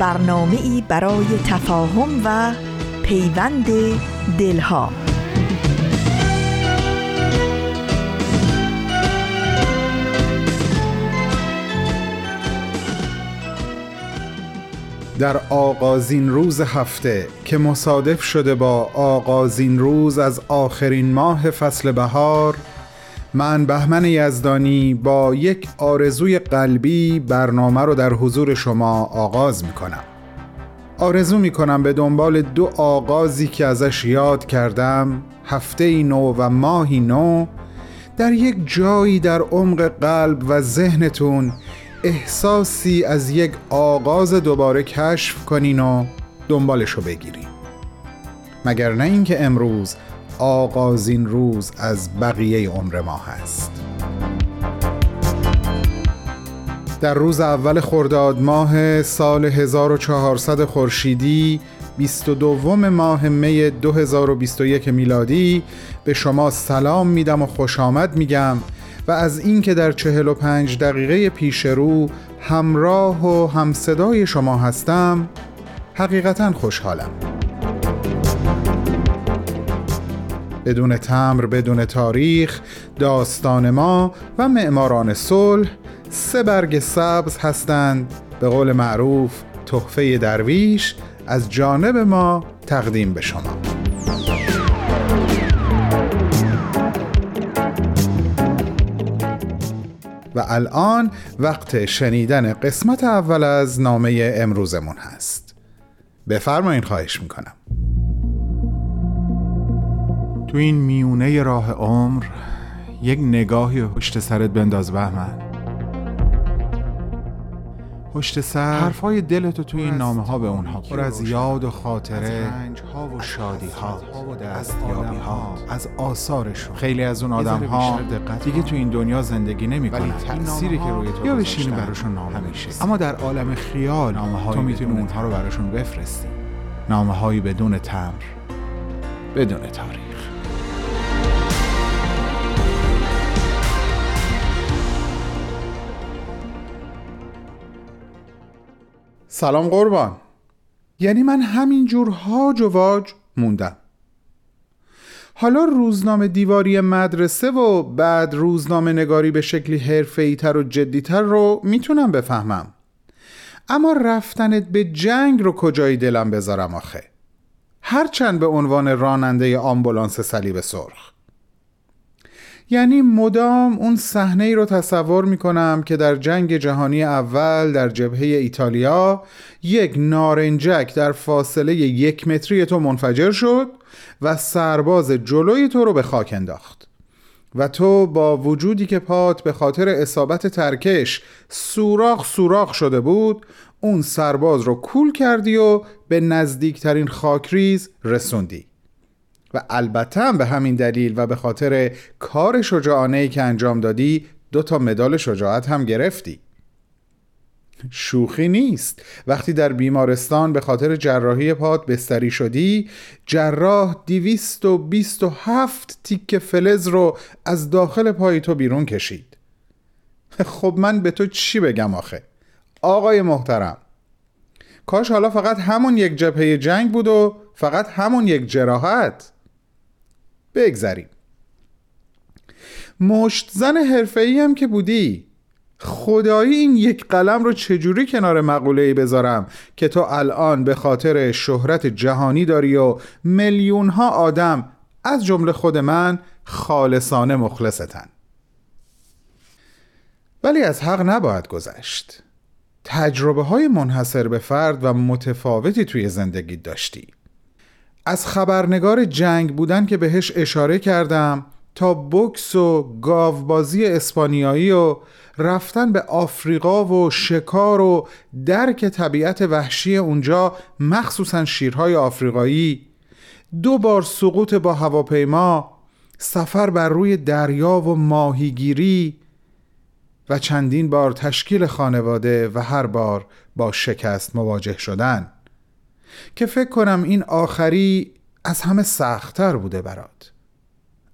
برنامه ای برای تفاهم و پیوند دلها. در آغازین روز هفته که مصادف شده با آغازین روز از آخرین ماه فصل بهار من بهمن یزدانی با یک آرزوی قلبی برنامه رو در حضور شما آغاز می کنم آرزو می کنم به دنبال دو آغازی که ازش یاد کردم هفته نو و ماهی نو در یک جایی در عمق قلب و ذهنتون احساسی از یک آغاز دوباره کشف کنین و دنبالش رو بگیرین. مگر نه اینکه امروز آغازین روز از بقیه عمر ما هست. در روز اول خرداد ماه سال 1400 خورشیدی 22 ماه می 2021 میلادی به شما سلام میدم و خوش آمد میگم و از اینکه در 45 دقیقه پیش رو همراه و همصدای شما هستم حقیقتا خوشحالم. بدون تمر بدون تاریخ داستان ما و معماران صلح سه برگ سبز هستند. به قول معروف تحفه درویش از جانب ما تقدیم به شما. و الان وقت شنیدن قسمت اول از نامه امروزمون هست. بفرمایین خواهش می‌کنم. تو این میونه راه عمر یک نگاهی پشت سرت بنداز بهمن. پشت سر حرفای دلتو تو این نامه ها به اونها پر از یاد و خاطره ها و شادی ها از یابی ها از آثارشون. خیلی از اون آدم ها دیگه تو این دنیا زندگی نمی ولی تأثیری که روی تو یا بشینی براشون نامه همیشه اما در عالم خیال نامه تو می‌تونی اونها رو براشون بفرستی. نامه هایی بدون تمر. بدون تاریخ. سلام قربان. یعنی من همینجور هاج و واج موندم. حالا روزنامه دیواری مدرسه و بعد روزنامه نگاری به شکلی حرفه‌ای‌تر و جدیتر رو می‌تونم بفهمم. اما رفتنت به جنگ رو کجای دلم بذارم آخه؟ هرچند به عنوان راننده آمبولانس صلیب سرخ. یعنی مدام اون صحنه ای رو تصور می کنم که در جنگ جهانی اول در جبهه ایتالیا یک نارنجک در فاصله یک متری تو منفجر شد و سرباز جلوی تو رو به خاک انداخت. و تو با وجودی که پات به خاطر اصابت ترکش سوراخ سوراخ شده بود اون سرباز رو کول کردی و به نزدیکترین خاکریز رسوندی. و البته به همین دلیل و به خاطر کار شجاعانه ای که انجام دادی دو تا مدال شجاعت هم گرفتی. شوخی نیست. وقتی در بیمارستان به خاطر جراحی پات بستری شدی جراح دیویست و بیست و هفت تیک فلز رو از داخل پای تو بیرون کشید. خب من به تو چی بگم آخه؟ آقای محترم کاش حالا فقط همون یک جبهه جنگ بود و فقط همون یک جراحت. بگذریم. مشت زن حرفه‌ای هم که بودی. خدایی این یک قلم رو چجوری کنار مقوله ای بذارم که تو الان به خاطر شهرت جهانی داری و میلیون ها آدم از جمله خود من خالصانه مخلصتن. ولی از حق نباید گذشت. تجربه های منحصر به فرد و متفاوتی توی زندگی داشتی. از خبرنگار جنگ بودن که بهش اشاره کردم تا بکس و گاوبازی اسپانیایی و رفتن به آفریقا و شکار و درک طبیعت وحشی اونجا مخصوصا شیرهای آفریقایی. دو بار سقوط با هواپیما سفر بر روی دریا و ماهیگیری و چندین بار تشکیل خانواده و هر بار با شکست مواجه شدن. که فکر کنم این آخری از همه سختتر بوده برات.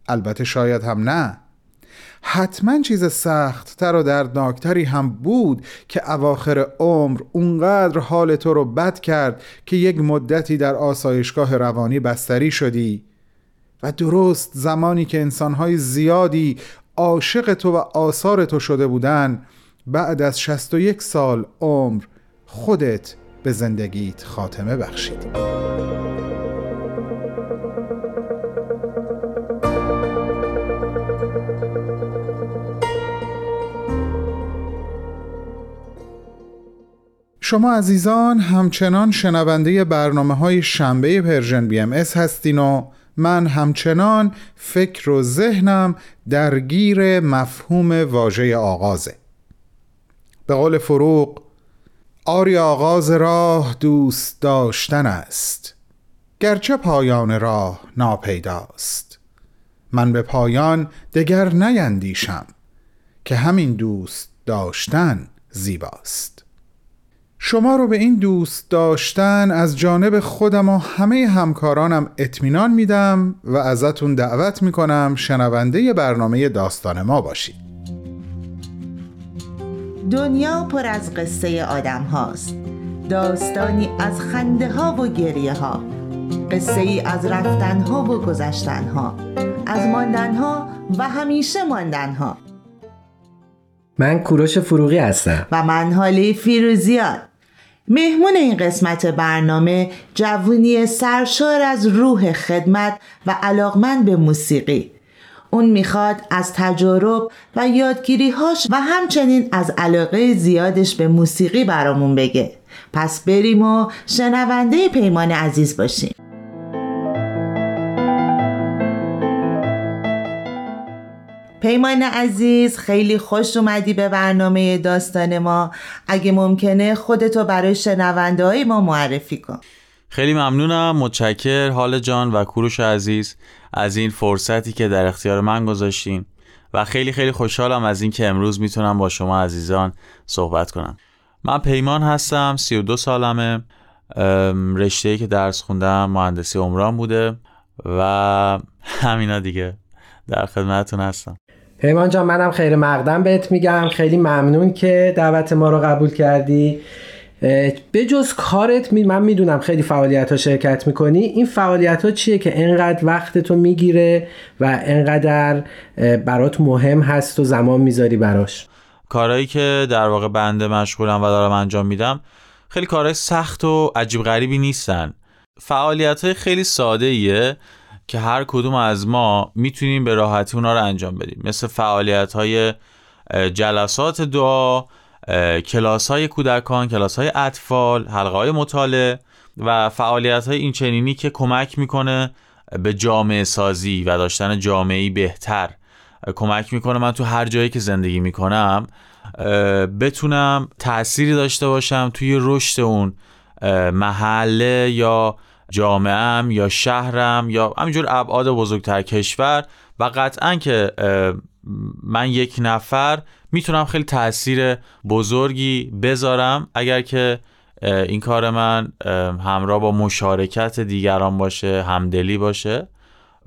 البته شاید هم نه. حتما چیز سختتر و دردناکتری هم بود که اواخر عمر اونقدر حال تو رو بد کرد که یک مدتی در آسایشگاه روانی بستری شدی و درست زمانی که انسانهای زیادی عاشق تو و آثار تو شده بودن بعد از 61 سال عمر خودت به زندگیت خاتمه بخشیدی شما عزیزان همچنان شنونده برنامه های شنبه Persian BMS هستین و من همچنان فکر و ذهنم درگیر مفهوم واژه آغازه. به قول فروغ آری آغاز راه دوست داشتن است گرچه پایان راه ناپیداست. من به پایان دگر نیندیشم که همین دوست داشتن زیباست. شما رو به این دوست داشتن از جانب خودم و همه همکارانم اطمینان میدم و ازتون دعوت می‌کنم شنونده برنامه داستان ما باشید. دنیا پر از قصه آدم هاست. داستانی از خنده ها و گریه ها. قصه ای از رفتن ها و گذشتن ها. از ماندن ها و همیشه ماندن ها. من کوروش فروغی هستم. و من حالی فیروزیان مهمون این قسمت برنامه جوونی سرشار از روح خدمت و علاقمند به موسیقی. اون می‌خواد از تجارب و یادگیریهاش و همچنین از علاقه زیادش به موسیقی برامون بگه. پس بریم و شنونده پیمان عزیز باشیم. پیمان عزیز خیلی خوش اومدی به برنامه داستان ما. اگه ممکنه خودتو برای شنونده های ما معرفی کن. خیلی ممنونم. متشکر. حال جان و کوروش عزیز از این فرصتی که در اختیار من گذاشتین. و خیلی خیلی خوشحالم از اینکه امروز می‌تونم با شما عزیزان صحبت کنم. من پیمان هستم 32 سالمه. رشته که درس خوندم مهندسی عمران بوده و همینا دیگه در خدمتتون هستم. پیمان جان منم خیر مقدم بهت میگم. خیلی ممنون که دعوت ما رو قبول کردی. به جز کارت می من می‌دونم خیلی فعالیت ها شرکت می‌کنی. این فعالیت ها چیه که انقدر وقت تو می‌گیره و انقدر برات مهم هست و زمان می‌ذاری براش؟ کارهایی که در واقع بنده مشغولم و دارم انجام میدم خیلی کارهای سخت و عجیب غریبی نیستن. فعالیت های خیلی ساده ایه که هر کدوم از ما می‌تونیم به راحتی اونا رو انجام بدیم. مثل فعالیت های جلسات دعا کلاس های کودکان کلاس های اطفال حلقه های مطالعه و فعالیت های این چنینی که کمک می‌کنه به جامعه سازی و داشتن جامعه بهتر. کمک می‌کنه من تو هر جایی که زندگی می‌کنم بتونم تأثیری داشته باشم توی رشد اون محله یا جامعهم یا شهرم یا همینجور ابعاد بزرگتر کشور. و قطعا که من یک نفر می‌تونم خیلی تاثیر بزرگی بذارم. اگر که این کار من همراه با مشارکت دیگران باشه همدلی باشه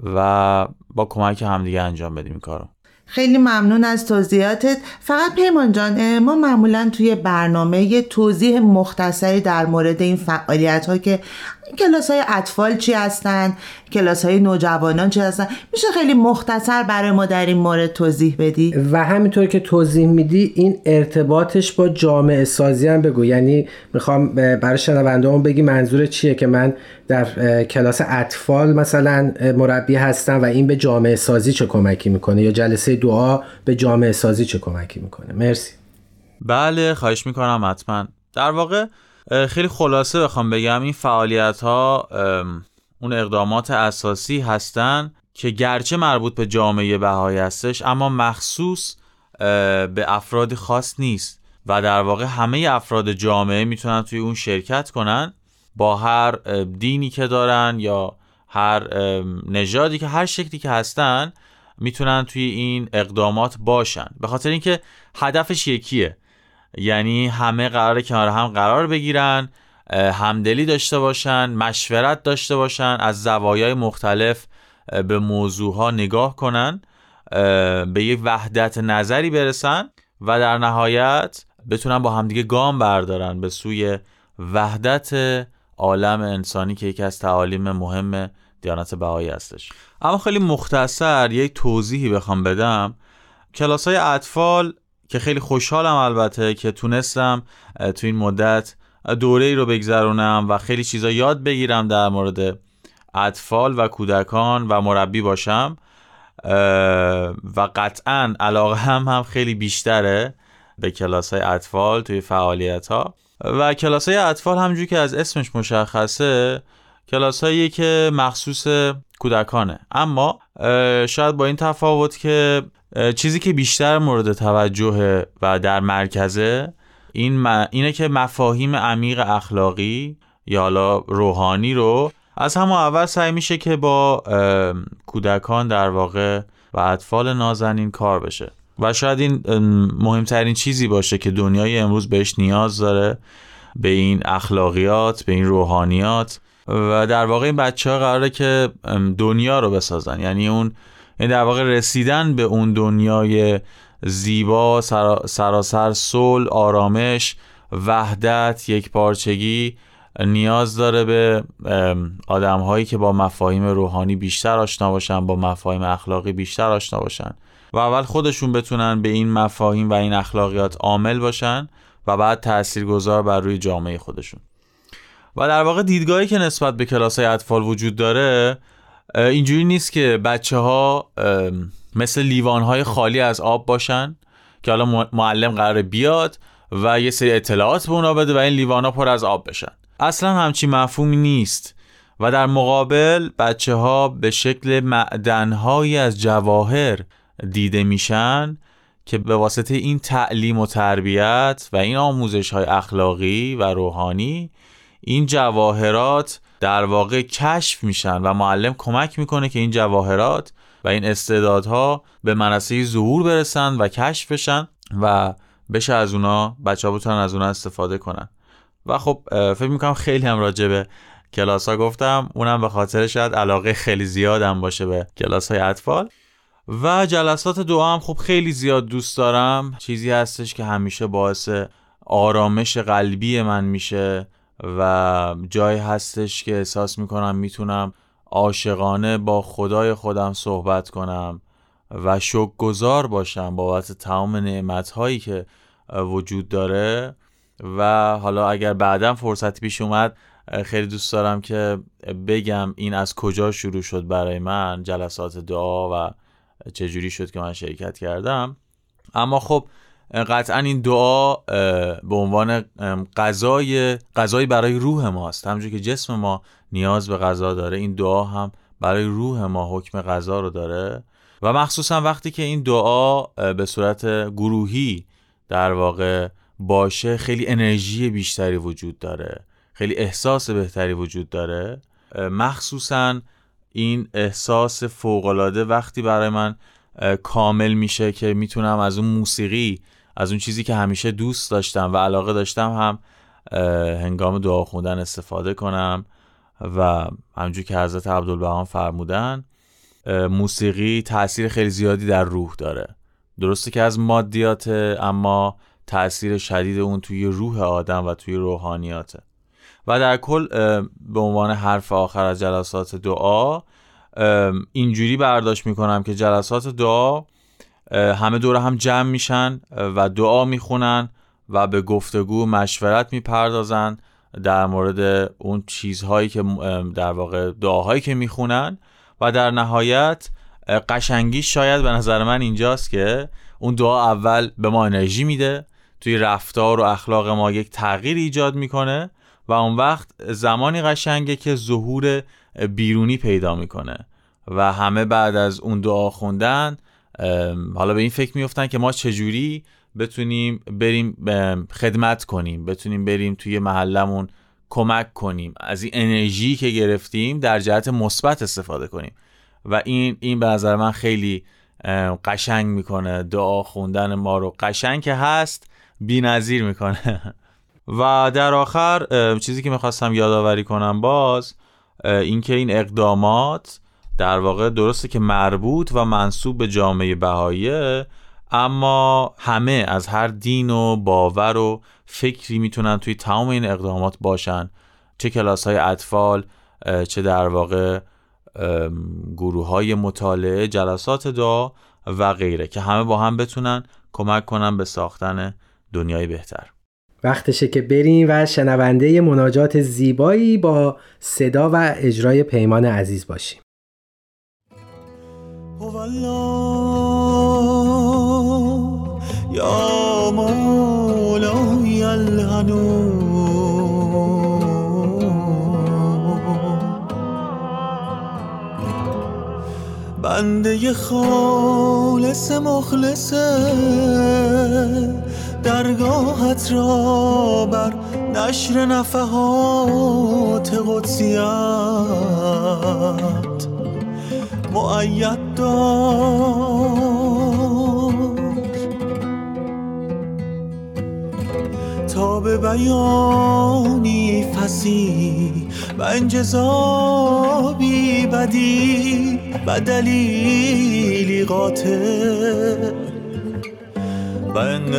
و با کمک همدیگه انجام بدیم این کارو. خیلی ممنون از توضیحاتت. فقط پیمان جان ما معمولا توی برنامه یه توضیح مختصری در مورد این فعالیت ها که کلاس های اطفال چی هستن؟ کلاس های نوجوانان چی هستن؟ میشه خیلی مختصر برای ما در این مورد توضیح بدی؟ و همینطور که توضیح میدی این ارتباطش با جامعه سازی هم بگو. یعنی می‌خوام برای شنونده هم بگی منظور چیه که من در کلاس اطفال مثلا مربی هستم و این به جامعه سازی چه کمکی می‌کنه؟ یا جلسه دعا به جامعه سازی چه کمکی می‌کنه؟ مرسی. بله خواهش می‌کنم حتما. در واقع خیلی خلاصه بخوام بگم این فعالیت ها اون اقدامات اساسی هستن که گرچه مربوط به جامعه بهایی هستش اما مخصوص به افراد خاص نیست و در واقع همه افراد جامعه می‌تونن توی اون شرکت کنن با هر دینی که دارن یا هر نژادی که هر شکلی که هستن می‌تونن توی این اقدامات باشن. به خاطر اینکه هدفش یکیه. یعنی همه قرار کنار هم قرار بگیرن همدلی داشته باشن مشورت داشته باشن از زوایای مختلف به موضوع ها نگاه کنن به یک وحدت نظری برسن و در نهایت بتونن با همدیگه گام بردارن به سوی وحدت عالم انسانی که یکی از تعالیم مهم دیانت بهایی هستش. اما خیلی مختصر یک توضیحی بخوام بدم. کلاس های اطفال که خیلی خوشحالم البته که تونستم تو این مدت دوره ای رو بگذرونم و خیلی چیزا یاد بگیرم در مورد اطفال و کودکان و مربی باشم. و قطعا علاقه هم هم خیلی بیشتره به کلاس های اطفال توی فعالیت ها و کلاس های اطفال همجور که از اسمش مشخصه کلاس هایی که مخصوص کودکانه. اما شاید با این تفاوت که چیزی که بیشتر مورد توجه و در مرکزه این اینه که مفاهیم عمیق اخلاقی یا حالا روحانی رو از همون اول سعی میشه که با کودکان در واقع و اطفال نازنین کار بشه. و شاید این مهمترین چیزی باشه که دنیای امروز بهش نیاز داره به این اخلاقیات به این روحانیات. و در واقع این بچه ها قراره که دنیا رو بسازن. یعنی اون این در واقع رسیدن به اون دنیای زیبا سراسر صلح آرامش وحدت یک پارچگی نیاز داره به آدم هایی که با مفاهیم روحانی بیشتر آشنا باشن با مفاهیم اخلاقی بیشتر آشنا باشن و اول خودشون بتونن به این مفاهیم و این اخلاقیات عامل باشن و بعد تاثیرگذار بر روی جامعه خودشون. و در واقع دیدگاهی که نسبت به کلاس های اطفال وجود داره اینجوری نیست که بچه ها مثل لیوان های خالی از آب باشن که حالا معلم قرار بیاد و یه سری اطلاعات به اونا بده و این لیوان ها پر از آب بشن. اصلا همچی مفهومی نیست و در مقابل بچه ها به شکل معدنهایی از جواهر دیده میشن که به واسطه این تعلیم و تربیت و این آموزش های اخلاقی و روحانی این جواهرات در واقع کشف میشن و معلم کمک می‌کنه که این جواهرات و این استعدادها به منصه ظهور برسن و کشف بشن و بشه از اونا بچه بتونن از اونا استفاده کنن. و خب فکر می‌کنم خیلی هم راجع به کلاس ها گفتم. اونم به خاطر شاید علاقه خیلی زیادم باشه به کلاس های اطفال. و جلسات دعا هم خب خیلی زیاد دوست دارم. چیزی هستش که همیشه باعث آرامش قلبی من میشه. و جایی هستش که احساس می‌کنم می‌تونم عاشقانه با خدای خودم صحبت کنم و گذار باشم بابت تمام نعمت هایی که وجود داره. و حالا اگر بعدا فرصتی پیش اومد خیلی دوست دارم که بگم این از کجا شروع شد برای من جلسات دعا و چجوری شد که من شرکت کردم. اما خب قطعا این دعا به عنوان غذای غذایی برای روح ماست. همونجور که جسم ما نیاز به غذا داره این دعا هم برای روح ما حکم غذا رو داره. و مخصوصا وقتی که این دعا به صورت گروهی در واقع باشه خیلی انرژی بیشتری وجود داره خیلی احساس بهتری وجود داره. مخصوصا این احساس فوقالعاده وقتی برای من کامل میشه که می‌تونم از اون موسیقی از اون چیزی که همیشه دوست داشتم و علاقه داشتم هم هنگام دعا خوندن استفاده کنم و همجور که حضرت عبدالبهان فرمودن موسیقی تاثیر خیلی زیادی در روح داره. درسته که از مادیات اما تاثیر شدید اون توی روح آدم و توی روحانیاته. و در کل به عنوان حرف آخر از جلسات دعا اینجوری برداشت می‌کنم که جلسات دعا همه دور هم جمع میشن و دعا می‌خونن و به گفتگو مشورت می‌پردازن در مورد اون چیزهایی که در واقع دعاهایی که می‌خونن و در نهایت قشنگی شاید به نظر من اینجاست که اون دعا اول به ما انرژی میده توی رفتار و اخلاق ما یک تغییر ایجاد می‌کنه و اون وقت زمانی قشنگه که ظهور بیرونی پیدا می‌کنه و همه بعد از اون دعا خوندن حالا به این فکر میفتن که ما چجوری بتونیم بریم خدمت کنیم بتونیم بریم توی محلمون کمک کنیم. از این انرژی که گرفتیم در جهت مثبت استفاده کنیم. و این این به نظر من خیلی قشنگ می‌کنه. دعا خوندن ما رو قشنگ که هست نظیر می‌کنه. و در آخر چیزی که می‌خواستم یادآوری کنم باز اینکه این اقدامات در واقع درسته که مربوط و منصوب به جامعه بهاییه اما همه از هر دین و باور و فکری می‌تونن توی تمام این اقدامات باشن. چه کلاس های اطفال چه در واقع گروه های مطالعه جلسات دعا و غیره که همه با هم بتونن کمک کنن به ساختن دنیای بهتر. وقتشه که بریم و شنونده مناجات زیبایی با صدا و اجرای پیمان عزیز باشیم. یا مولای بنده خالص مخلصه درگاهت را بر نشر نفحات قدسیت معید دار تا به بیانی فسی و انجذابی بدی و دلیلی قاطع. و انتای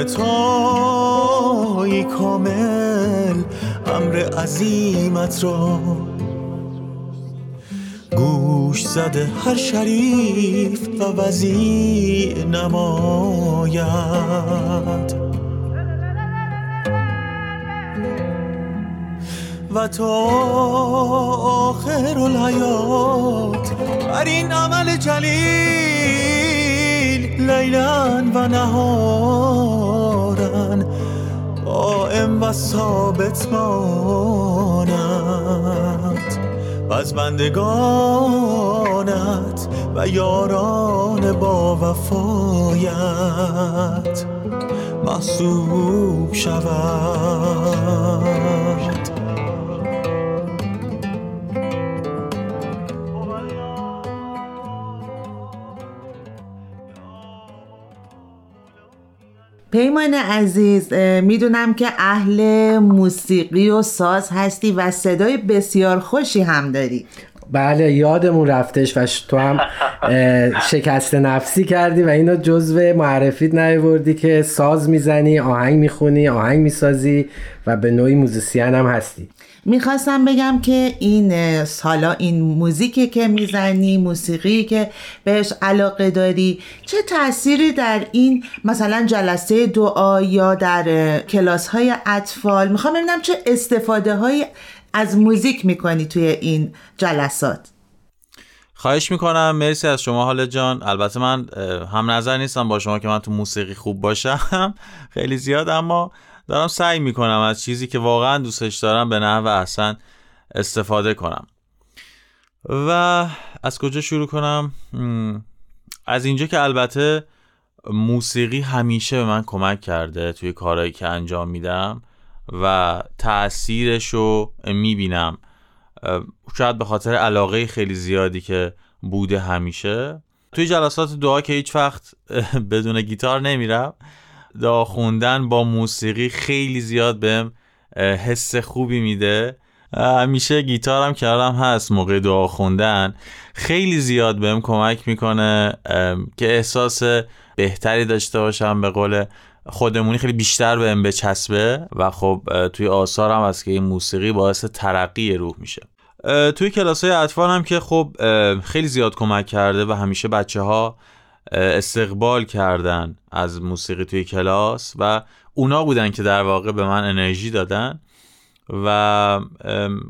کامل امر عظیمت را گوش زده هر شریف و وزی نماید. و تا آخر الحیات بر این عمل جلیل لیلن و نهارن قائم و ثابت ماند و از بندگانت و یاران با وفایت محسوب شود. پیمان عزیز می‌دونم که اهل موسیقی و ساز هستی و صدای بسیار خوشی هم داری. بله یادمون رفتش و تو هم شکست نفسی کردی و اینو جزو معرفیت نیوردی که ساز می‌زنی آهنگ می‌خونی آهنگ می‌سازی و به نوعی موزیسین هم هستی. می‌خواستم بگم که این سالا این موزیکی که می‌زنی موسیقی که بهش علاقه داری چه تأثیری در این مثلا جلسه دعا یا در کلاس های اطفال؟ می‌خوام ببینم چه استفاده های از موزیک می‌کنی توی این جلسات. خواهش می‌کنم. مرسی از شما حال جان. البته من هم نظر نیستم با شما که من تو موسیقی خوب باشم. خیلی زیاد اما دارم سعی می‌کنم از چیزی که واقعا دوستش دارم به نحو احسن استفاده کنم. و از کجا شروع کنم؟ از اینجا که البته موسیقی همیشه به من کمک کرده توی کارهایی که انجام میدم و تاثیرش رو می‌بینم. شاید به خاطر علاقه خیلی زیادی که بوده همیشه. توی جلسات دعا که هیچ وقت بدون گیتار نمیرم. دعا خوندن با موسیقی خیلی زیاد بهم حس خوبی میده. همیشه گیتارم کردم هست موقع دعا خوندن. خیلی زیاد بهم کمک می‌کنه که احساس بهتری داشته باشم به قول خودمونی خیلی بیشتر بهم بچسبه و خب توی آثارم هست که این موسیقی باعث ترقی روح میشه. توی کلاس های اطفال هم که خب خیلی زیاد کمک کرده و همیشه بچه ها استقبال کردن از موسیقی توی کلاس و اونا بودن که در واقع به من انرژی دادن و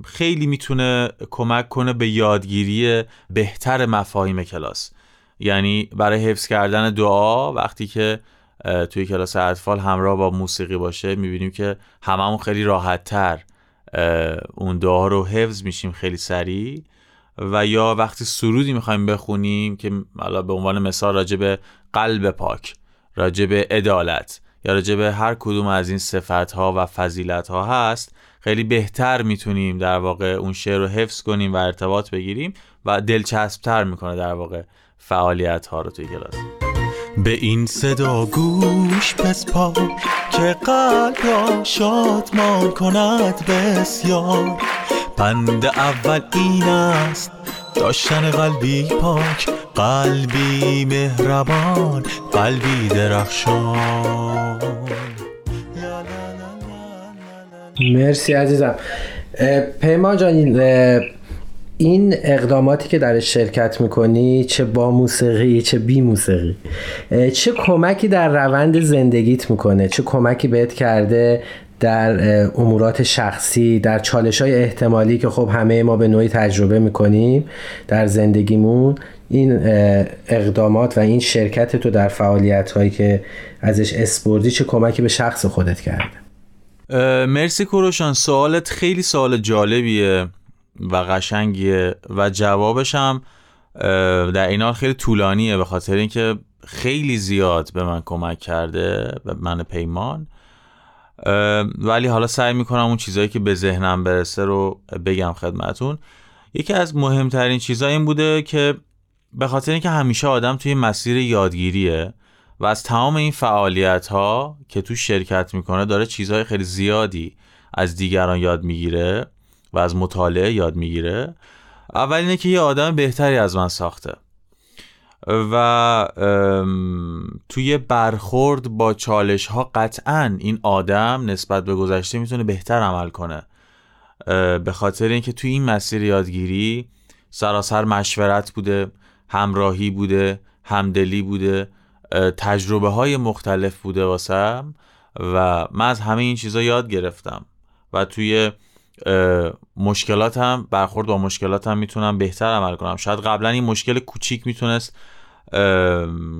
خیلی می‌تونه کمک کنه به یادگیری بهتر مفاهیم کلاس. یعنی برای حفظ کردن دعا وقتی که توی کلاس اطفال همراه با موسیقی باشه می‌بینیم که هممون خیلی راحت تر اون دعا رو حفظ میشیم خیلی سریع. و یا وقتی سرودی می‌خوایم بخونیم که حالا به عنوان مثال راجع به قلب پاک راجع به عدالت یا راجع به هر کدوم از این صفت ها و فضیلت ها هست خیلی بهتر می‌تونیم در واقع اون شعر رو حفظ کنیم و ارتباط بگیریم و دلچسبتر می‌کنه در واقع فعالیت ها رو توی کلاس. به این صدا گوش بسپار که قلب را شادمان کند بسیار. پند اول این است. داشتن قلبی پاک قلبی مهربان قلبی درخشان. مرسی عزیزم. پیمان جان این اقداماتی که در شرکت می‌کنی چه با موسیقی چه بی موسیقی چه کمکی در روند زندگیت می‌کنه؟ چه کمکی بهت کرده؟ در امورات شخصی در چالش های احتمالی که خب همه ما به نوعی تجربه می‌کنیم در زندگیمون این اقدامات و این شرکت تو در فعالیت هایی که ازش اسپردی چه کمکی به شخص خودت کرده؟ مرسی کوروشان. سوالت خیلی سوال جالبیه و قشنگیه و جوابش هم در این حال خیلی طولانیه به خاطر اینکه خیلی زیاد به من کمک کرده به من پیمان. ولی حالا سعی می‌کنم اون چیزهایی که به ذهنم برسه رو بگم خدمتون. یکی از مهمترین چیزها این بوده که به خاطر اینکه همیشه آدم توی مسیر یادگیریه و از تمام این فعالیت ها که تو شرکت می‌کنه داره چیزهای خیلی زیادی از دیگران یاد می‌گیره و از مطالعه یاد می‌گیره. اول اینه که یه آدم بهتری از من ساخته. و توی برخورد با چالش ها قطعا این آدم نسبت به گذشته می‌تونه بهتر عمل کنه. به خاطر اینکه توی این مسیر یادگیری سراسر مشورت بوده همراهی بوده همدلی بوده تجربه های مختلف بوده واسم و من از همه این چیزا یاد گرفتم و توی مشکلاتم برخورد با مشکلاتم می‌تونم بهتر عمل کنم. شاید قبلا این مشکل کوچیک می‌تونست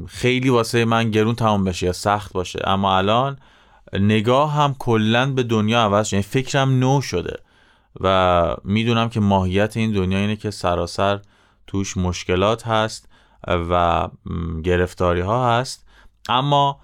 خیلی واسه من گرون تمام بشه یا سخت باشه. اما الان نگاه هم کلا به دنیا عوض شده یعنی فکرم نو شده. و می‌دونم که ماهیت این دنیا اینه که سراسر توش مشکلات هست و گرفتاری ها هست. اما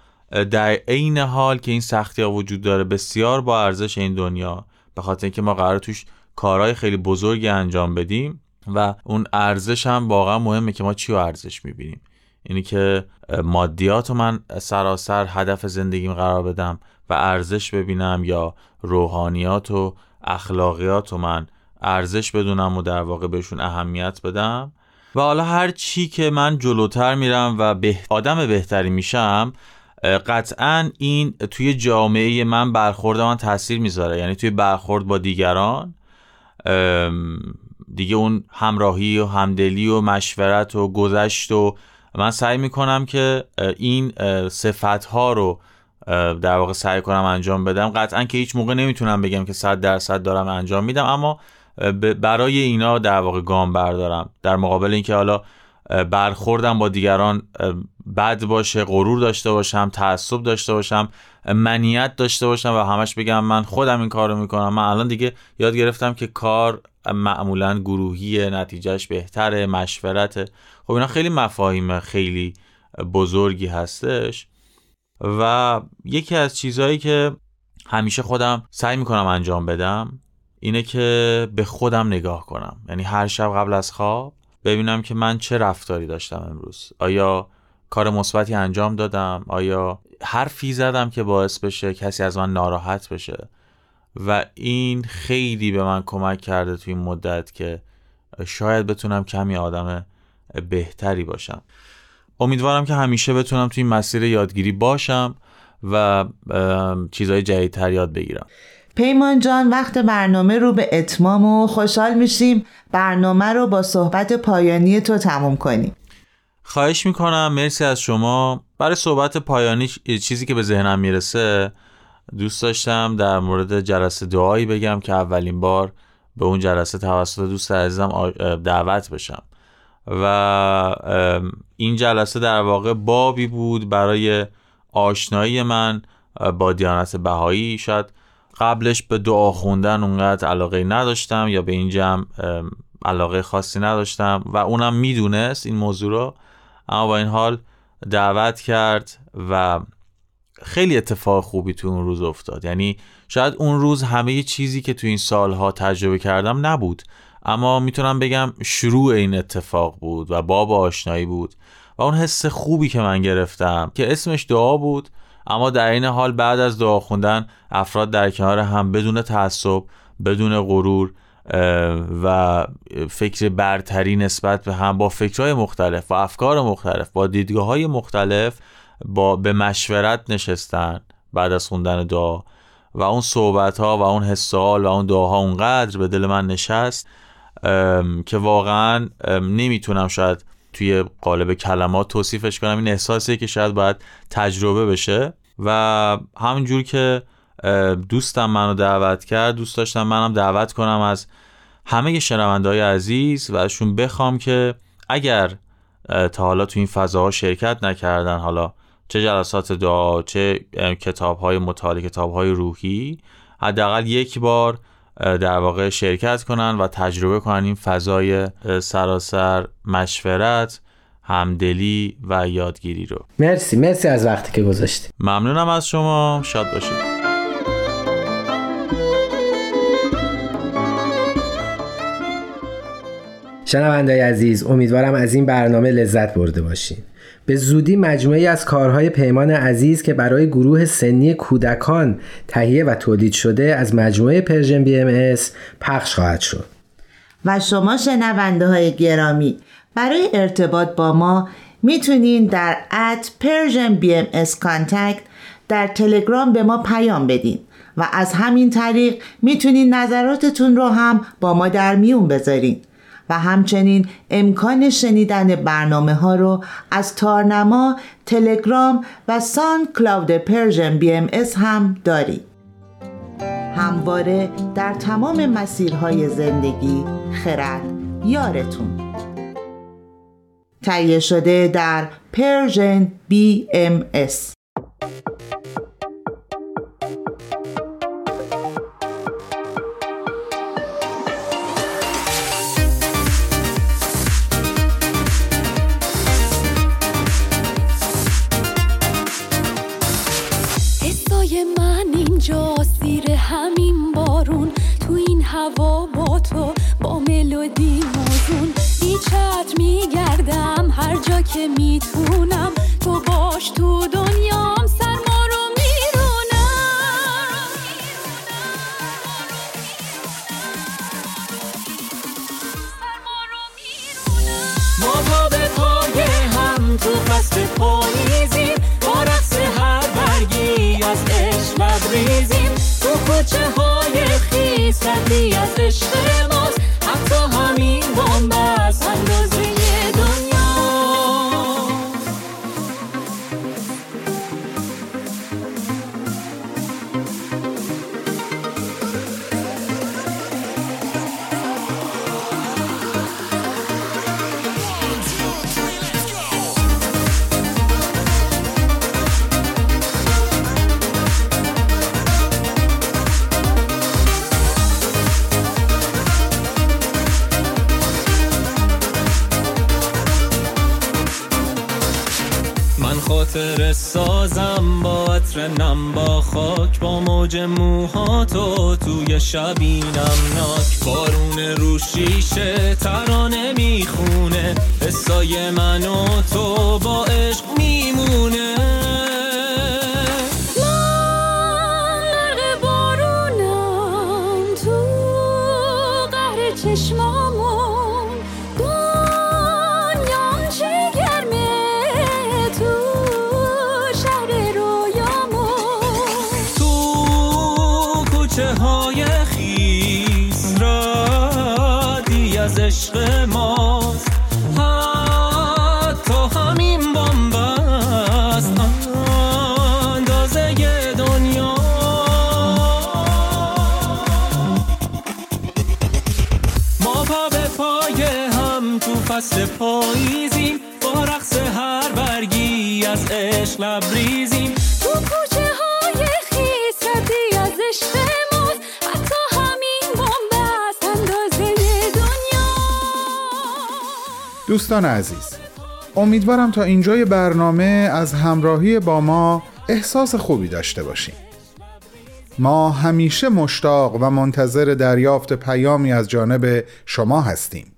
در عین حال که این سختی ها وجود داره بسیار با ارزش این دنیا به خاطر اینکه ما قرار توش کارهای خیلی بزرگی انجام بدیم و اون ارزش هم واقعا مهمه که ما چی رو ارزش می‌بینیم. اینی که مادیات رو من سراسر هدف زندگیم قرار بدم و ارزش ببینم یا روحانیات و اخلاقیات رو من ارزش بدونم و در واقع بهشون اهمیت بدم. و حالا هر چی که من جلوتر میرم و به آدم بهتری میشم قطعا این توی جامعه من برخورد من تاثیر می‌ذاره. یعنی توی برخورد با دیگران دیگه اون همراهی و همدلی و مشورت و گذشت و من سعی می‌کنم که این صفت ها رو در واقع سعی کنم انجام بدم. قطعا که هیچ موقع نمی‌تونم بگم که صد درصد دارم انجام میدم اما برای اینا در واقع گام بردارم. در مقابل اینکه حالا برخوردم با دیگران بد باشه غرور داشته باشم تعصب داشته باشم منیت داشته باشم و همش بگم من خودم این کار رو می‌کنم. من الان دیگه یاد گرفتم که کار معمولا گروهی نتیجهش بهتره مشورته. خب اینا خیلی مفاهیم خیلی بزرگی هستش و یکی از چیزهایی که همیشه خودم سعی می‌کنم انجام بدم اینه که به خودم نگاه کنم. یعنی هر شب قبل از خواب ببینم که من چه رفتاری داشتم امروز. آیا کار مثبتی انجام دادم. آیا حرفی زدم که باعث بشه کسی از من ناراحت بشه؟ و این خیلی به من کمک کرده توی این مدت که شاید بتونم کمی آدم بهتری باشم. امیدوارم که همیشه بتونم توی این مسیر یادگیری باشم و چیزهای جدیدتر یاد بگیرم. پیمان جان وقت برنامه رو به اتمام و خوشحال میشیم. برنامه رو با صحبت پایانی تو تموم کنیم. خواهش می‌کنم مرسی از شما. برای صحبت پایانی چیزی که به ذهنم می‌رسه دوست داشتم در مورد جلسه دعایی بگم که اولین بار به اون جلسه توسط دوست عزیزم دعوت بشم. و این جلسه در واقع بابی بود برای آشنایی من با دیانت بهایی. شاید قبلش به دعا خوندن اونقدر علاقه نداشتم یا به این جمع علاقه خاصی نداشتم و اونم می‌دونست این موضوع رو. اما با این حال دعوت کرد و خیلی اتفاق خوبی تو اون روز افتاد. یعنی شاید اون روز همه چیزی که تو این سالها تجربه کردم نبود. اما می‌تونم بگم شروع این اتفاق بود و باب آشنایی بود و اون حس خوبی که من گرفتم که اسمش دعا بود اما در این حال بعد از دعا خوندن افراد در کنار هم بدون تعصب بدون غرور و فکر برتری نسبت به هم با فکرهای مختلف و افکار مختلف با دیدگاه های مختلف با به مشورت نشستن بعد از خوندن دعا. و اون صحبت ها و اون حسال و اون دعاها اونقدر به دل من نشست که واقعا نمی‌تونم شاید توی قالب کلمات توصیفش کنم. این احساسیه که شاید باید تجربه بشه. و همونجور که دوستم منو دعوت کرد. دوست داشتم منم دعوت کنم از همه شنونده های عزیز و ازشون بخوام که اگر تا حالا تو این فضاها شرکت نکردن حالا چه جلسات دعا چه کتاب های مطالعه کتاب های روحی حداقل یک بار در واقع شرکت کنن و تجربه کنن این فضای سراسر مشورت همدلی و یادگیری رو. مرسی مرسی از وقتی که گذاشتی. ممنونم از شما. شاد باشید. شنونده‌های عزیز امیدوارم از این برنامه لذت برده باشین. به زودی مجموعه‌ای از کارهای پیمان عزیز که برای گروه سنی کودکان تهیه و تولید شده از مجموعه Persian BMS پخش خواهد شد. و شما شنونده های گرامی برای ارتباط با ما می‌تونین در at Persian BMS contact در تلگرام به ما پیام بدین و از همین طریق می‌تونین نظراتتون رو هم با ما در میون بذارین. و همچنین امکان شنیدن برنامه ها رو از تارنما، تلگرام و SoundCloud Persian BMS هم دارید. همواره در تمام مسیرهای زندگی خرد یارتون تهیه شده در پرژن BMS که می‌تونم. تو باش تو دنیام سرما رو میرونم ما پا به پای هم تو فصل پاییزیم. با رقص هر برگی از عشق لبریزیم تو کوچه های خیس از عشق هم تو فصل پاییزیم. با رقص هر برگی از عشق لبریزیم. تو کوچه های خیس از عشق دوستان عزیز امیدوارم تا اینجای برنامه از همراهی با ما احساس خوبی داشته باشیم ما همیشه مشتاق و منتظر دریافت پیامی از جانب شما هستیم.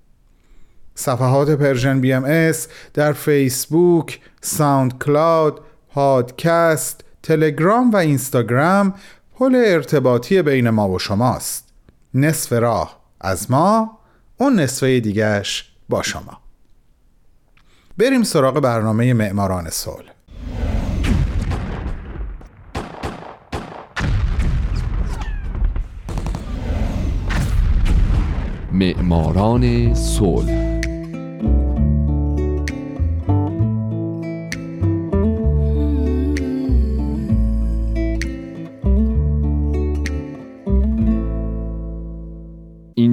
صفحات Persian BMS در فیسبوک، SoundCloud، پادکست، تلگرام و اینستاگرام پل ارتباطی بین ما و شماست. نصف راه از ما اون نصفه دیگهش با شما. بریم سراغ برنامه معماران صلح. معماران صلح.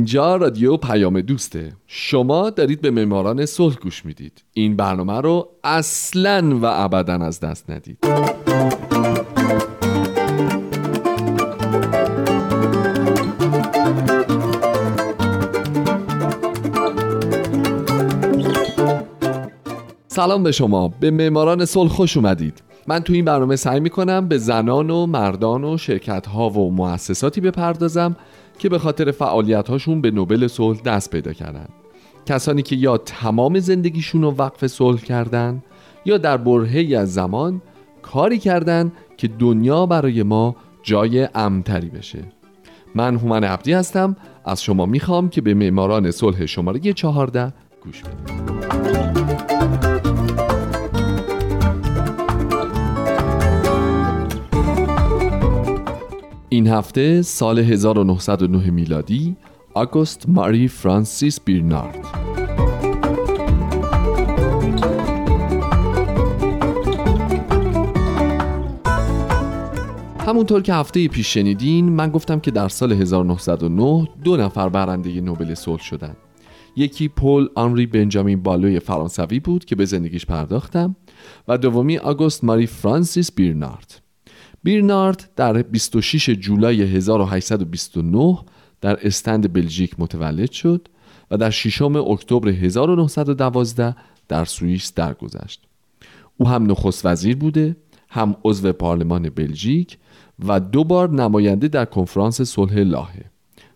اینجا رادیو پیام دوسته. شما دارید به معماران صلح گوش می‌دید. این برنامه رو اصلا و ابدا از دست ندید. سلام به شما. به معماران صلح خوش اومدید. من تو این برنامه سعی می‌کنم به زنان و مردان و شرکت ها و مؤسساتی بپردازم که به خاطر فعالیت هاشون به نوبل صلح دست پیدا کردن. کسانی که یا تمام زندگیشون رو وقف صلح کردن یا در برهی از زمان کاری کردن که دنیا برای ما جای امتری بشه. من هومن عبدی هستم. از شما می‌خوام که به معماران صلح شماره 14 گوش بدید این هفته سال 1909 میلادی آگوست ماری فرانسیس بیرنارد. همونطور که هفته پیش شنیدین من گفتم که در سال 1909 دو نفر برنده نوبل صلح شدن. یکی پل آنری بنجامین بالوی فرانسوی بود که به زندگیش پرداختم و دومی آگوست ماری فرانسیس بیرنارد. بیرنارد در 26 جولای 1829 در استند بلژیک متولد شد و در 6 اکتبر 1912 در سوئیس درگذشت. او هم نخست وزیر بوده، هم عضو پارلمان بلژیک و دو بار نماینده در کنفرانس صلح لاهه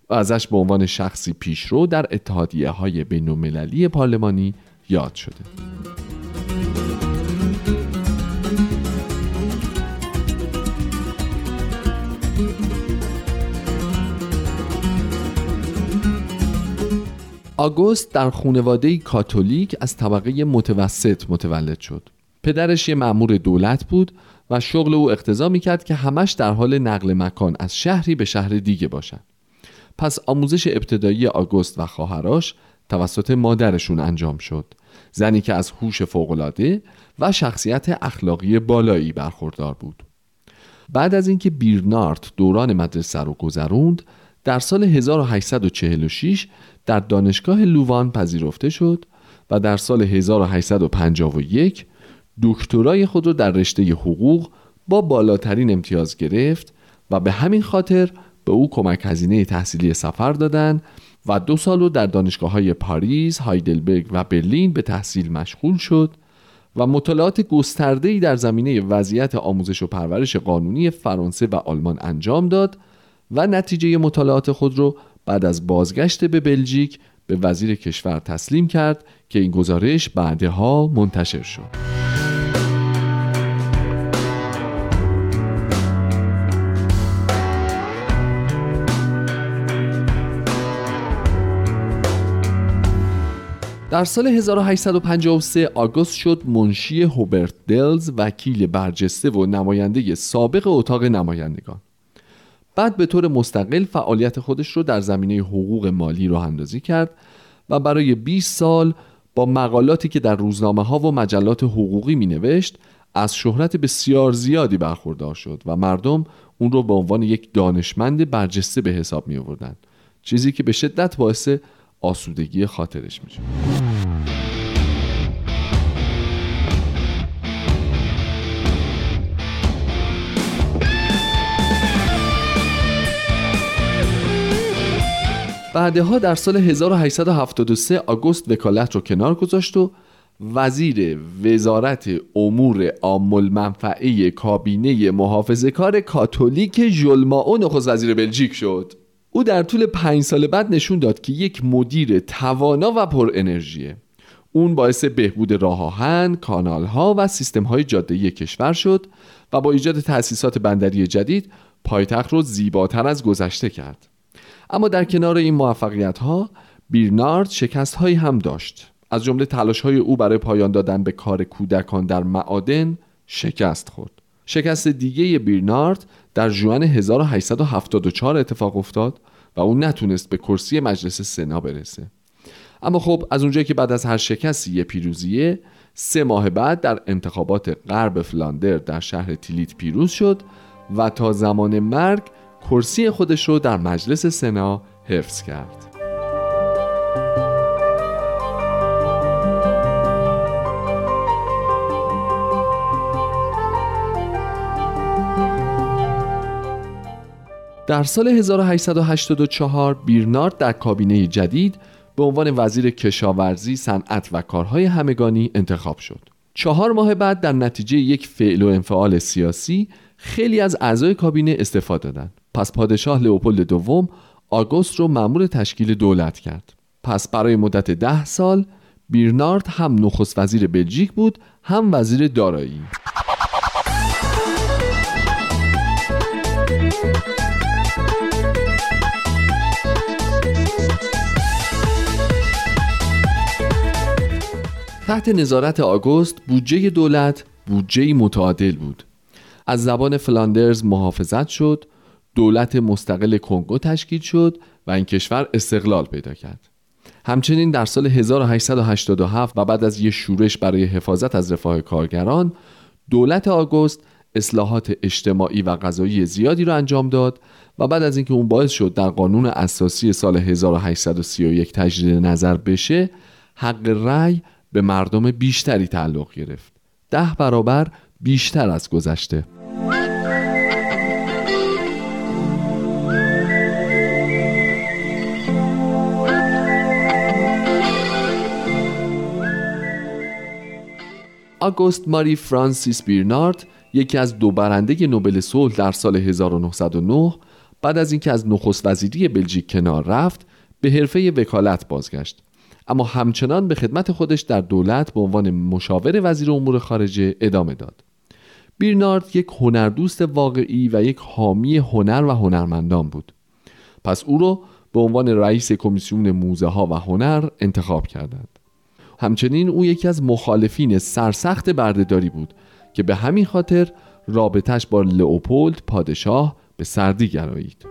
و ازش به عنوان شخصی پیشرو در اتحادیه های بین پارلمانی یاد شده. آگوست در خانواده کاتولیک از طبقه متوسط متولد شد. پدرش یه مأمور دولت بود و شغل او اقتضا می‌کرد که همش در حال نقل مکان از شهری به شهر دیگه باشند. پس آموزش ابتدایی آگوست و خواهرش توسط مادرشون انجام شد. زنی که از هوش فوقالعاده و شخصیت اخلاقی بالایی برخوردار بود. بعد از اینکه بیرنارد دوران مدرسه رو گذروند در سال 1846 در دانشگاه لووان پذیرفته شد و در سال 1851 دکترای خود را در رشته حقوق با بالاترین امتیاز گرفت و به همین خاطر به او کمک هزینه تحصیلی سفر دادند و دو سال در دانشگاه های پاریس، هایدلبرگ و برلین به تحصیل مشغول شد و مطالعات گسترده‌ای در زمینه وضعیت آموزش و پرورش قانونی فرانسه و آلمان انجام داد و نتیجه مطالعات خود را بعد از بازگشت به بلژیک به وزیر کشور تسلیم کرد که این گزارش بعدها منتشر شد. در سال 1853 آگوست شد منشی هوبرت دلز وکیل برجسته و نماینده سابق اتاق نمایندگان بعد به طور مستقل فعالیت خودش رو در زمینه حقوق مالی راه اندازی کرد و برای 20 سال با مقالاتی که در روزنامه ها و مجلات حقوقی می نوشت از شهرت بسیار زیادی برخوردار شد و مردم اون رو به عنوان یک دانشمند برجسته به حساب می آوردن چیزی که به شدت باعث آسودگی خاطرش می شد. بعدها در سال 1873 آگوست وکالت رو کنار گذاشت و وزیر وزارت امور عام المنفعه کابینه محافظه کار کاتولیک ژولمائو نخست وزیر بلژیک شد. او در طول پنج سال بعد نشون داد که یک مدیر توانا و پر انرژیه. اون باعث بهبود راه آهن، کانال ها و سیستم های جاده کشور شد و با ایجاد تأسیسات بندری جدید پایتخت رو زیباتر از گذشته کرد. اما در کنار این موفقیت ها بیرنارد شکست هایی هم داشت. از جمله تلاش های او برای پایان دادن به کار کودکان در معادن شکست خورد. شکست دیگه بیرنارد در جوان 1874 اتفاق افتاد و او نتونست به کرسی مجلس سنا برسه. اما خب از اونجایی که بعد از هر شکستی یه پیروزیه سه ماه بعد در انتخابات غرب فلاندر در شهر تیلیت پیروز شد و تا زمان مرگ کرسی خودش رو در مجلس سنا حفظ کرد در سال 1884 بیرنارد در کابینه جدید به عنوان وزیر کشاورزی، صنعت و کارهای همگانی انتخاب شد. چهار ماه بعد در نتیجه یک فعل و انفعال سیاسی خیلی از اعضای کابینه استفاده دادند. پس پادشاه لئوپولد دوم آگوست رو مأمور تشکیل دولت کرد. پس برای مدت ده سال بیرنارد هم نخست وزیر بلژیک بود هم وزیر دارایی. تحت نظارت آگوست بودجه دولت بودجه متعادل بود از زبان فلاندرز محافظت شد دولت مستقل کنگو تشکیل شد و این کشور استقلال پیدا کرد. همچنین در سال 1887 و بعد از یک شورش برای حفاظت از رفاه کارگران دولت آگوست اصلاحات اجتماعی و غذایی زیادی را انجام داد و بعد از اینکه اون باعث شد در قانون اساسی سال 1831 تجدید نظر بشه حق رأی به مردم بیشتری تعلق گرفت. ده برابر بیشتر از گذشته. آگوست ماری فرانسیس بیرنارد یکی از دو برنده نوبل صلح در سال 1909 بعد از اینکه از نخست وزیری بلژیک کنار رفت به حرفه وکالت بازگشت. اما همچنان به خدمت خودش در دولت به عنوان مشاور وزیر امور خارجه ادامه داد. بیرنارد یک هنردوست واقعی و یک حامی هنر و هنرمندان بود. پس او را به عنوان رئیس کمیسیون موزه ها و هنر انتخاب کردند. همچنین او یکی از مخالفین سرسخت بردهداری بود که به همین خاطر رابطش با لئوپولد پادشاه به سردی گرایید.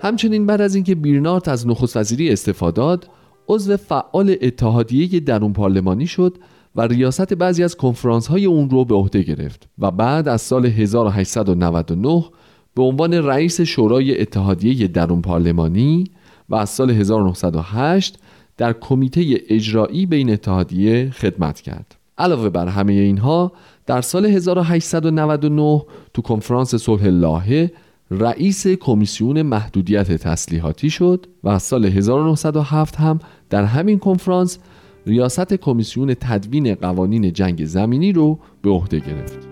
همچنین بعد از اینکه بیرنارت از نخست وزیری استفاده داد عضو فعال اتحادیه درون پارلمانی شد و ریاست بعضی از کنفرانس های اون رو به عهده گرفت و بعد از سال 1899 به عنوان رئیس شورای اتحادیه درون پارلمانی و از سال 1908 در کمیته اجرایی بین اتحادیه خدمت کرد. علاوه بر همه اینها در سال 1899 تو کنفرانس صلح لاهه رئیس کمیسیون محدودیت تسلیحاتی شد و از سال 1907 هم در همین کنفرانس ریاست کمیسیون تدوین قوانین جنگ زمینی رو به عهده گرفت.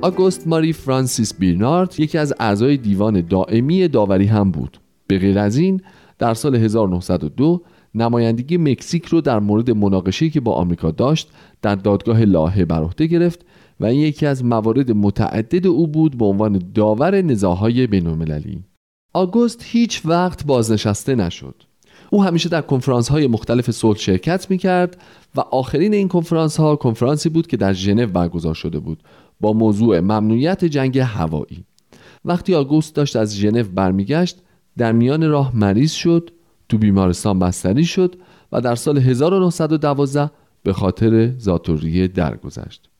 آگوست ماری فرانسیس بیرنارد یکی از اعضای دیوان دائمی داوری هم بود. به غیر از این در سال 1902 نمایندگی مکزیک رو در مورد مناقشه‌ای که با آمریکا داشت در دادگاه لاهه بر عهده گرفت و این یکی از موارد متعدد او بود به عنوان داور نزاهای بین‌المللی. آگوست هیچ وقت بازنشسته نشد. او همیشه در کنفرانس های مختلف صلح شرکت می کرد و آخرین این کنفرانس ها کنفرانسی بود که در ژنو برگزار شده بود با موضوع ممنوعیت جنگ هوایی. وقتی آگوست داشت از ژنو برمیگشت در میان راه مریض شد تو بیمارستان بستری شد و در سال 1912 به خاطر زاتوریه درگذشت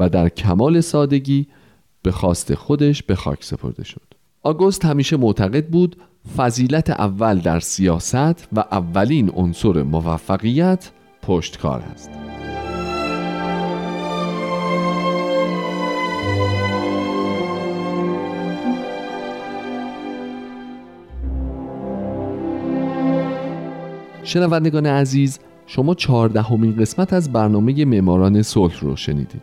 و در کمال سادگی به خواست خودش به خاک سپرده شد. آگوست همیشه معتقد بود فضیلت اول در سیاست و اولین عنصر موفقیت پشتکار است. شنوندگان عزیز شما چهاردهمین قسمت از برنامه معماران صلح رو شنیدید.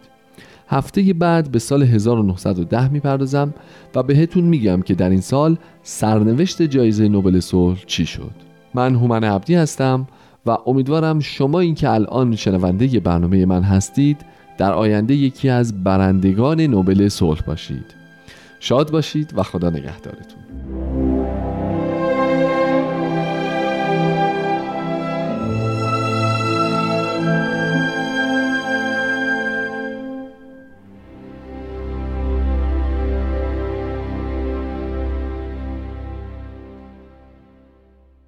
هفته بعد به سال 1910 می‌پردازم و بهتون میگم که در این سال سرنوشت جایزه نوبل صلح چی شد. من هومن عبدی هستم و امیدوارم شما این که الان شنونده برنامه من هستید در آینده یکی از برندگان نوبل صلح باشید. شاد باشید و خدا نگهدارتون.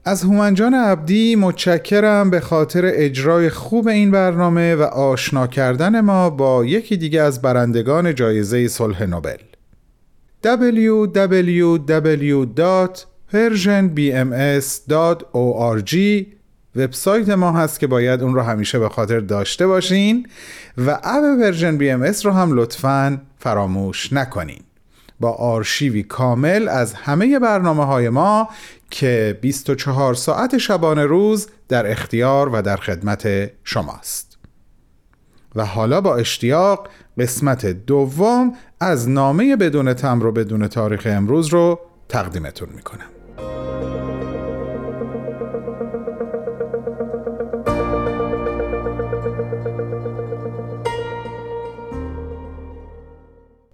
از هومن جان عبدی متشکرم به خاطر اجرای خوب این برنامه و آشنا کردن ما با یکی دیگه از برندگان جایزه صلح نوبل. www.persianbms.org وبسایت ما هست که باید اون رو همیشه به خاطر داشته باشین و app Persian BMS رو هم لطفاً فراموش نکنین. با آرشیوی کامل از همه برنامه های ما که 24 ساعت شبانه روز در اختیار و در خدمت شماست. و حالا با اشتیاق قسمت دوم از نامه بدون تمر و بدون تاریخ امروز رو تقدیمتون می‌کنم.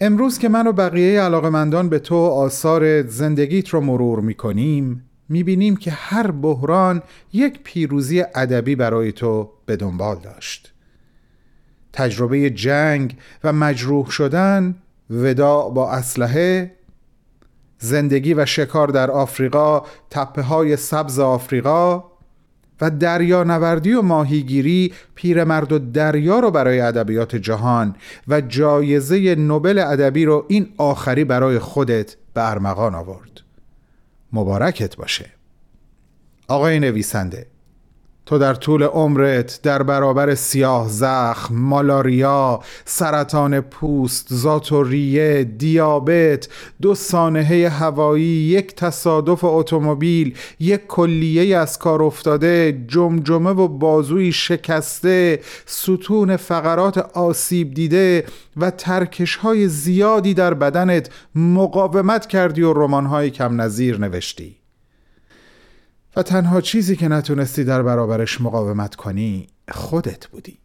امروز که من و بقیه علاقمندان به تو آثار زندگیت رو مرور می‌کنیم می‌بینیم که هر بحران یک پیروزی ادبی برای تو به دنبال داشت. تجربه جنگ و مجروح شدن وداع با اسلحه زندگی و شکار در آفریقا تپه های سبز آفریقا و دریا نوردی و ماهیگیری پیرمرد و دریا رو برای ادبیات جهان و جایزه نوبل ادبی رو این آخری برای خودت به ارمغان آورد. مبارکت باشه. آقای نویسنده تو در طول عمرت در برابر سیاه زخم، مالاریا، سرطان پوست، زاتوریه، دیابت، دو سانحه هوایی، یک تصادف اتومبیل، یک کلیه از کار افتاده، جمجمه و بازوی شکسته، ستون فقرات آسیب دیده و ترکش های زیادی در بدنت مقاومت کردی و رمان‌های کم نظیر نوشتی. و تنها چیزی که نتونستی در برابرش مقاومت کنی خودت بودی.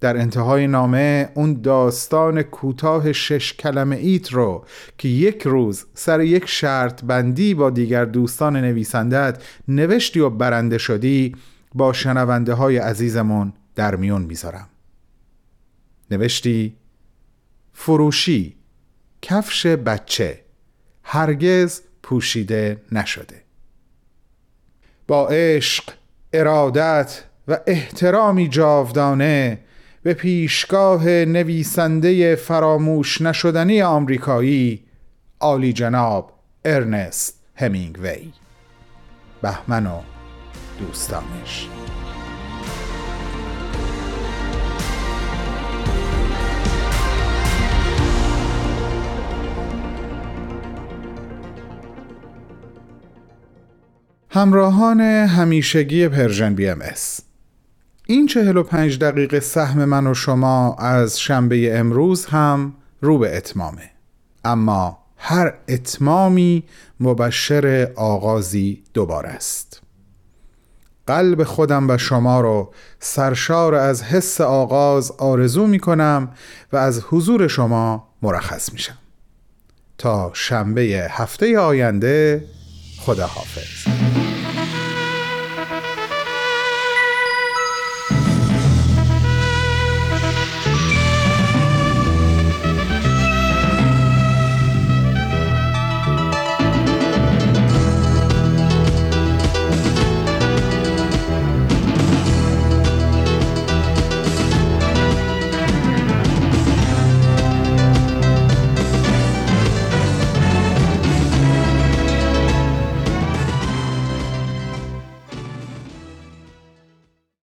در انتهای نامه اون داستان کوتاه شش کلمه ایت رو که یک روز سر یک شرط بندی با دیگر دوستان نویسندت نوشتی و برنده شدی با شنونده های عزیزمون در میون می‌ذارم. نوشتی فروشی کفش بچه هرگز پوشیده نشده. با عشق ارادت و احترامی جاودانه به پیشگاه نویسنده فراموش نشدنی آمریکایی عالی جناب ارنست همینگوی. بهمن و دوستانش. همراهان همیشگی Persian BMS. این چهل و پنج دقیقه سهم من و شما از شنبه امروز هم رو به اتمامه. اما هر اتمامی مبشر آغازی دوباره است. قلب خودم و شما رو سرشار از حس آغاز آرزو می کنم و از حضور شما مرخص میشم تا شنبه هفته آینده خدا حافظ